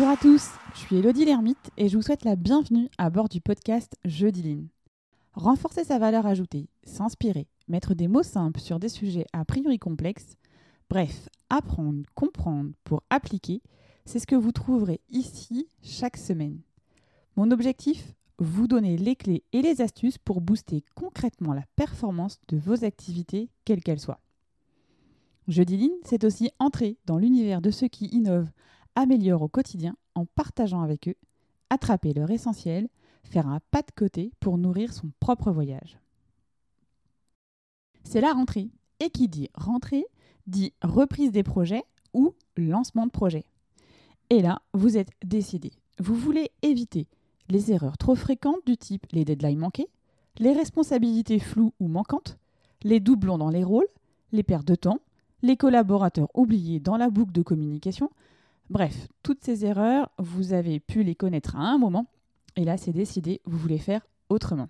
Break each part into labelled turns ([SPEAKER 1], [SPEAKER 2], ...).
[SPEAKER 1] Bonjour à tous, je suis Elodie Lermite et je vous souhaite la bienvenue à bord du podcast Jeudi Renforcer sa valeur ajoutée, s'inspirer, mettre des mots simples sur des sujets a priori complexes, bref, apprendre, comprendre pour appliquer, c'est ce que vous trouverez ici chaque semaine. Mon objectif Vous donner les clés et les astuces pour booster concrètement la performance de vos activités, quelles qu'elles soient. Jeudi Lean, c'est aussi entrer dans l'univers de ceux qui innovent, améliorent au quotidien en partageant avec eux, attraper leur essentiel, faire un pas de côté pour nourrir son propre voyage. C'est la rentrée. Et qui dit rentrée dit reprise des projets ou lancement de projet. Et là, vous êtes décidé. Vous voulez éviter les erreurs trop fréquentes du type les deadlines manqués, les responsabilités floues ou manquantes, les doublons dans les rôles, les pertes de temps, les collaborateurs oubliés dans la boucle de communication. Bref, toutes ces erreurs, vous avez pu les connaître à un moment, et là c'est décidé, vous voulez faire autrement.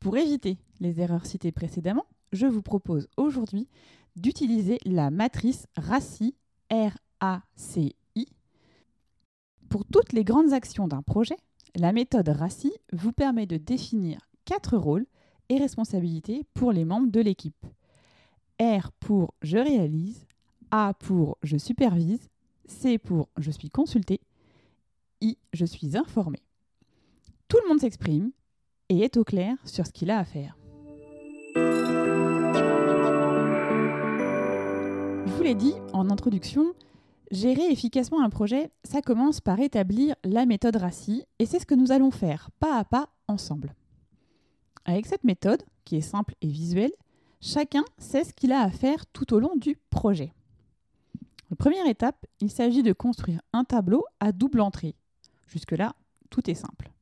[SPEAKER 1] Pour éviter les erreurs citées précédemment, je vous propose aujourd'hui d'utiliser la matrice RACI, R-A-C-I. Pour toutes les grandes actions d'un projet, la méthode RACI vous permet de définir quatre rôles et responsabilités pour les membres de l'équipe. R pour je réalise, A pour je supervise, C pour je suis consulté, I je suis informé. Tout le monde s'exprime et est au clair sur ce qu'il a à faire. Je vous l'ai dit en introduction, gérer efficacement un projet, ça commence par établir la méthode RACI et c'est ce que nous allons faire pas à pas ensemble. Avec cette méthode, qui est simple et visuelle, Chacun sait ce qu'il a à faire tout au long du projet. Première étape, il s'agit de construire un tableau à double entrée. Jusque-là, tout est simple.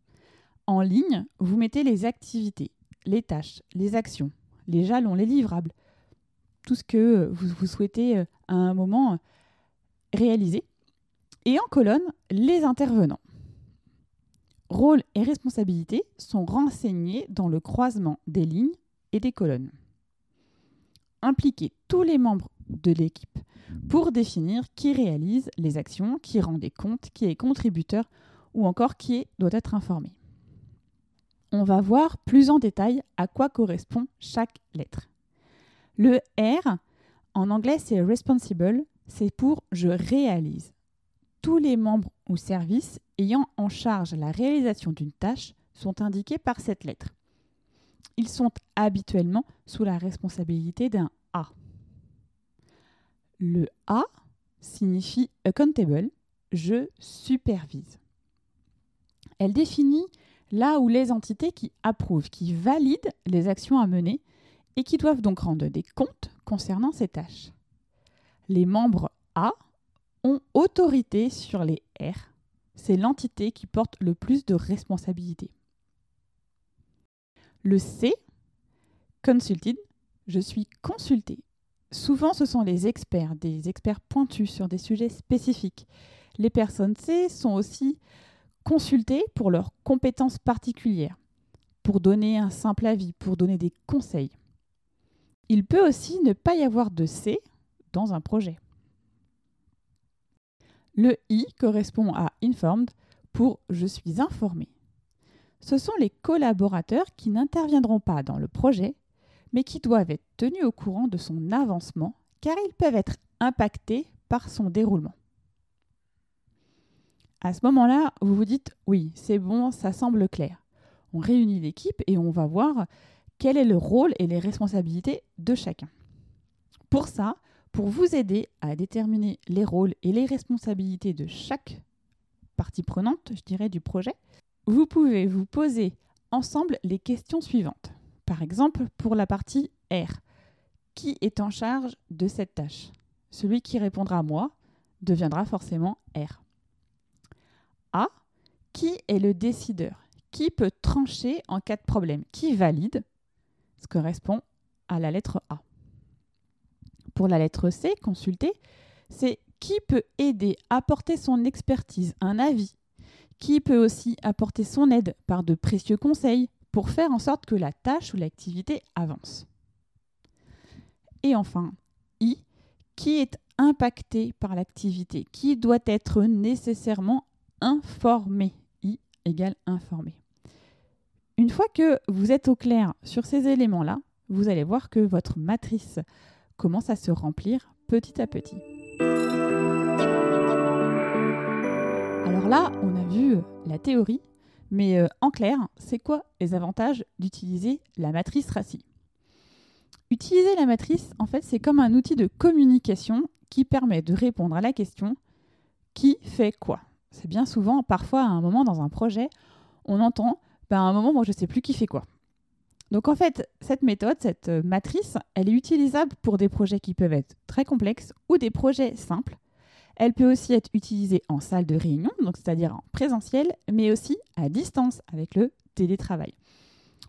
[SPEAKER 1] En ligne, vous mettez les activités, les tâches, les actions, les jalons, les livrables, tout ce que vous, souhaitez euh, à un moment euh, réaliser. Et en colonne, les intervenants. Rôle et responsabilités sont renseignés dans le croisement des lignes et des colonnes impliquer tous les membres de l'équipe pour définir qui réalise les actions, qui rend des comptes, qui est contributeur ou encore qui doit être informé. On va voir plus en détail à quoi correspond chaque lettre. Le R, en anglais c'est responsible, c'est pour je réalise. Tous les membres ou services ayant en charge la réalisation d'une tâche sont indiqués par cette lettre ils sont habituellement sous la responsabilité d'un. Le A signifie accountable, je supervise. Elle définit là où les entités qui approuvent, qui valident les actions à mener et qui doivent donc rendre des comptes concernant ces tâches. Les membres A ont autorité sur les R. C'est l'entité qui porte le plus de responsabilités. Le C, consulted, je suis consulté. Souvent, ce sont les experts, des experts pointus sur des sujets spécifiques. Les personnes C sont aussi consultées pour leurs compétences particulières, pour donner un simple avis, pour donner des conseils. Il peut aussi ne pas y avoir de C dans un projet. Le I correspond à informed pour je suis informé ce sont les collaborateurs qui n'interviendront pas dans le projet, mais qui doivent être tenus au courant de son avancement, car ils peuvent être impactés par son déroulement. À ce moment-là, vous vous dites oui, c'est bon, ça semble clair. On réunit l'équipe et on va voir quel est le rôle et les responsabilités de chacun. Pour ça, pour vous aider à déterminer les rôles et les responsabilités de chaque partie prenante, je dirais, du projet, vous pouvez vous poser ensemble les questions suivantes. Par exemple, pour la partie R, qui est en charge de cette tâche? Celui qui répondra moi deviendra forcément R. A, qui est le décideur? Qui peut trancher en cas de problème? Qui valide? Ce correspond à la lettre A. Pour la lettre C, consulter, c'est qui peut aider, apporter son expertise, un avis, qui peut aussi apporter son aide par de précieux conseils pour faire en sorte que la tâche ou l'activité avance. Et enfin, I, qui est impacté par l'activité, qui doit être nécessairement informé. I égale informé. Une fois que vous êtes au clair sur ces éléments-là, vous allez voir que votre matrice commence à se remplir petit à petit. Alors là, on a vu la théorie, mais euh, en clair, c'est quoi les avantages d'utiliser la matrice RACI? Utiliser la matrice, en fait, c'est comme un outil de communication qui permet de répondre à la question qui fait quoi? C'est bien souvent, parfois à un moment dans un projet, on entend ben, à un moment, moi je ne sais plus qui fait quoi. Donc en fait, cette méthode, cette euh, matrice, elle est utilisable pour des projets qui peuvent être très complexes ou des projets simples. Elle peut aussi être utilisée en salle de réunion, donc c'est-à-dire en présentiel, mais aussi à distance avec le télétravail.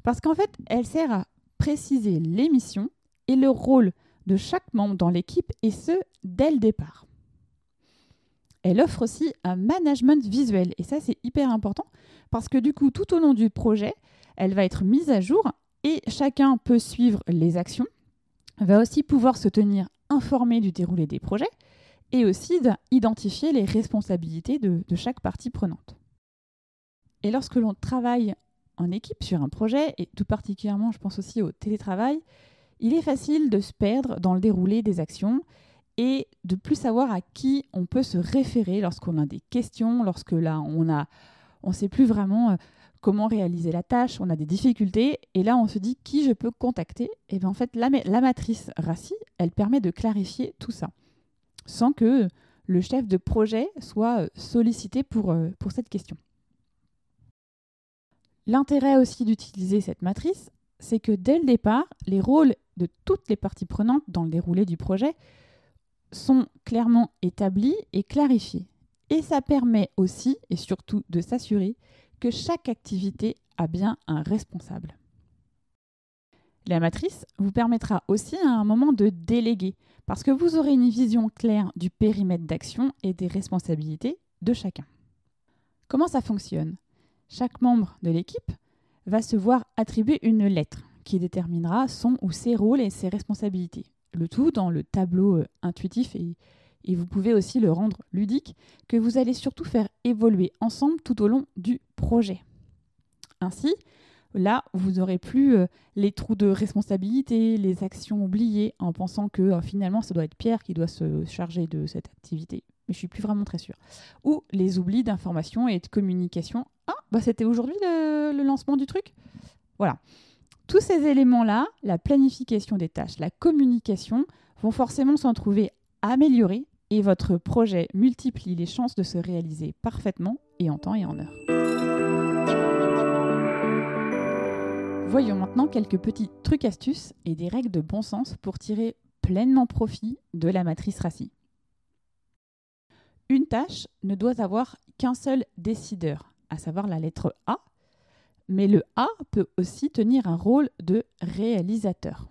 [SPEAKER 1] Parce qu'en fait, elle sert à préciser les missions et le rôle de chaque membre dans l'équipe, et ce, dès le départ. Elle offre aussi un management visuel, et ça c'est hyper important, parce que du coup, tout au long du projet, elle va être mise à jour et chacun peut suivre les actions, va aussi pouvoir se tenir informé du déroulé des projets et aussi d'identifier les responsabilités de, chaque partie prenante. Et lorsque l'on travaille en équipe sur un projet, et tout particulièrement je pense aussi au télétravail, il est facile de se perdre dans le déroulé des actions et de plus savoir à qui on peut se référer lorsqu'on a des questions, lorsque là on a on sait plus vraiment euh, comment réaliser la tâche, on a des difficultés, et là on se dit qui je peux contacter. Et bien en fait, la, matrice RACI, elle permet de clarifier tout ça, sans que le chef de projet soit euh, sollicité pour, euh, pour cette question. L'intérêt aussi d'utiliser cette matrice, c'est que dès le départ, les rôles de toutes les parties prenantes dans le déroulé du projet sont clairement établis et clarifiés. Et ça permet aussi et surtout de s'assurer que chaque activité a bien un responsable. La matrice vous permettra aussi à un moment de déléguer, parce que vous aurez une vision claire du périmètre d'action et des responsabilités de chacun. Comment ça fonctionne? Chaque membre de l'équipe va se voir attribuer une lettre qui déterminera son ou ses rôles et ses responsabilités. Le tout dans le tableau euh, intuitif et et vous pouvez aussi le rendre ludique, que vous allez surtout faire évoluer ensemble tout au long du projet. Ainsi, là, vous n'aurez plus euh, les trous de responsabilité, les actions oubliées, en pensant que euh, finalement, ça doit être Pierre qui doit se charger de cette activité. Mais je suis plus vraiment très sûre. Ou les oublis d'information et de communication. Ah, bah c'était aujourd'hui le, le lancement du truc? Voilà. Tous ces éléments-là, la planification des tâches, la communication, vont forcément s'en trouver améliorés et votre projet multiplie les chances de se réaliser parfaitement et en temps et en heure. Voyons maintenant quelques petits trucs astuces et des règles de bon sens pour tirer pleinement profit de la matrice RACI. Une tâche ne doit avoir qu'un seul décideur, à savoir la lettre A, mais le A peut aussi tenir un rôle de réalisateur.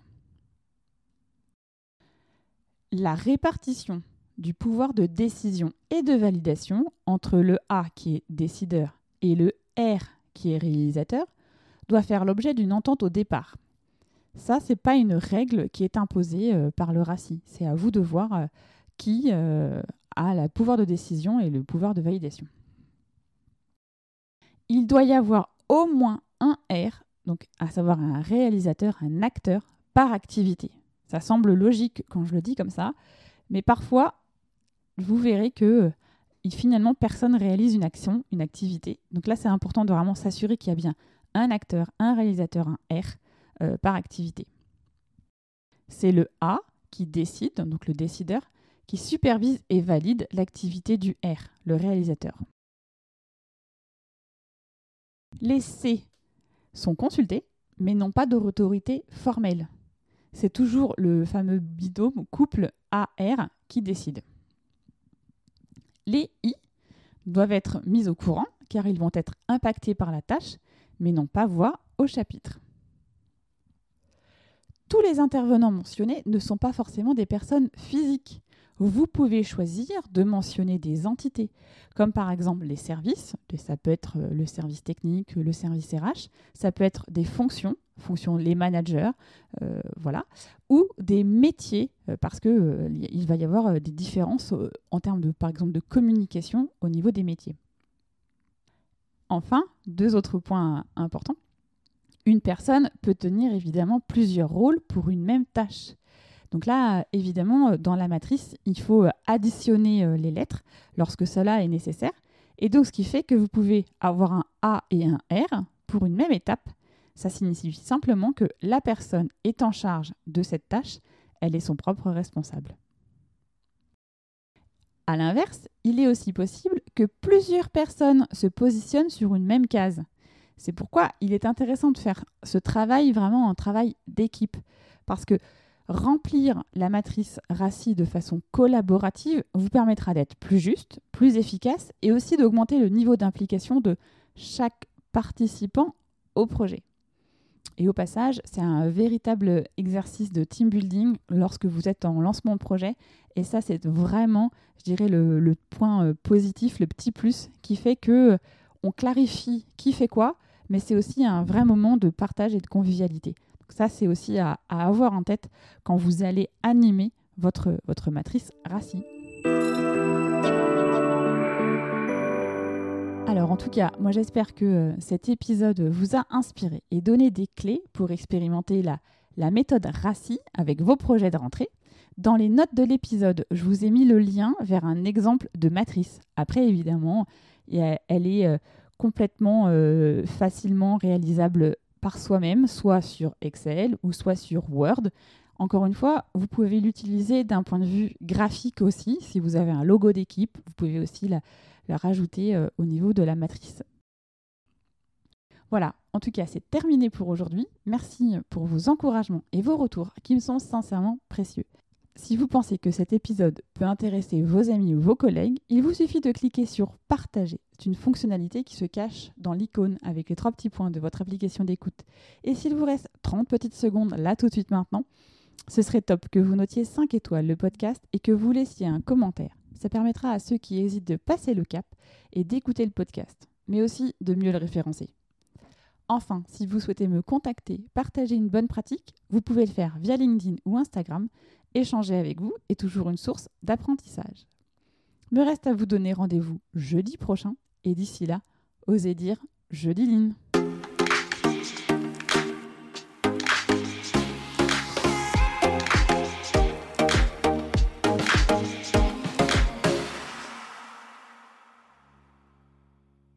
[SPEAKER 1] La répartition du pouvoir de décision et de validation entre le A qui est décideur et le R qui est réalisateur doit faire l'objet d'une entente au départ. Ça, c'est pas une règle qui est imposée euh, par le RACI. C'est à vous de voir euh, qui euh, a le pouvoir de décision et le pouvoir de validation. Il doit y avoir au moins un R, donc à savoir un réalisateur, un acteur par activité. Ça semble logique quand je le dis comme ça, mais parfois vous verrez que finalement personne réalise une action, une activité. Donc là, c'est important de vraiment s'assurer qu'il y a bien un acteur, un réalisateur, un R euh, par activité. C'est le A qui décide, donc le décideur, qui supervise et valide l'activité du R, le réalisateur. Les C sont consultés, mais n'ont pas d'autorité formelle. C'est toujours le fameux bidôme couple AR qui décide. Les I doivent être mis au courant car ils vont être impactés par la tâche, mais n'ont pas voix au chapitre. Tous les intervenants mentionnés ne sont pas forcément des personnes physiques. Vous pouvez choisir de mentionner des entités, comme par exemple les services, ça peut être le service technique, le service RH, ça peut être des fonctions, fonction les managers, euh, voilà, ou des métiers, euh, parce qu'il euh, il va y avoir des différences en termes de, par exemple, de communication au niveau des métiers. Enfin, deux autres points importants. Une personne peut tenir évidemment plusieurs rôles pour une même tâche. Donc là, évidemment, dans la matrice, il faut additionner les lettres lorsque cela est nécessaire. Et donc, ce qui fait que vous pouvez avoir un A et un R pour une même étape ça signifie simplement que la personne est en charge de cette tâche, elle est son propre responsable. A l'inverse, il est aussi possible que plusieurs personnes se positionnent sur une même case. C'est pourquoi il est intéressant de faire ce travail vraiment un travail d'équipe. Parce que remplir la matrice RACI de façon collaborative vous permettra d'être plus juste, plus efficace et aussi d'augmenter le niveau d'implication de chaque participant au projet. Et au passage, c'est un véritable exercice de team building lorsque vous êtes en lancement de projet. Et ça, c'est vraiment, je dirais, le, point euh, positif, le petit plus qui fait que on clarifie qui fait quoi, mais c'est aussi un vrai moment de partage et de convivialité. Donc ça, c'est aussi à, à, avoir en tête quand vous allez animer votre, votre matrice RACI. Alors en tout cas, moi j'espère que euh, cet épisode vous a inspiré et donné des clés pour expérimenter la, méthode RACI avec vos projets de rentrée. Dans les notes de l'épisode, je vous ai mis le lien vers un exemple de matrice. Après, évidemment, elle est euh, complètement euh, facilement réalisable par soi-même, soit sur Excel ou soit sur Word. Encore une fois, vous pouvez l'utiliser d'un point de vue graphique aussi. Si vous avez un logo d'équipe, vous pouvez aussi la, la rajouter euh, au niveau de la matrice. Voilà, en tout cas, c'est terminé pour aujourd'hui. Merci pour vos encouragements et vos retours qui me sont sincèrement précieux. Si vous pensez que cet épisode peut intéresser vos amis ou vos collègues, il vous suffit de cliquer sur Partager. C'est une fonctionnalité qui se cache dans l'icône avec les trois petits points de votre application d'écoute. Et s'il vous reste 30 petites secondes là tout de suite maintenant, ce serait top que vous notiez 5 étoiles le podcast et que vous laissiez un commentaire. Ça permettra à ceux qui hésitent de passer le cap et d'écouter le podcast, mais aussi de mieux le référencer. Enfin, si vous souhaitez me contacter, partager une bonne pratique, vous pouvez le faire via LinkedIn ou Instagram. Échanger avec vous est toujours une source d'apprentissage. Me reste à vous donner rendez-vous jeudi prochain et d'ici là, osez dire jeudi ligne.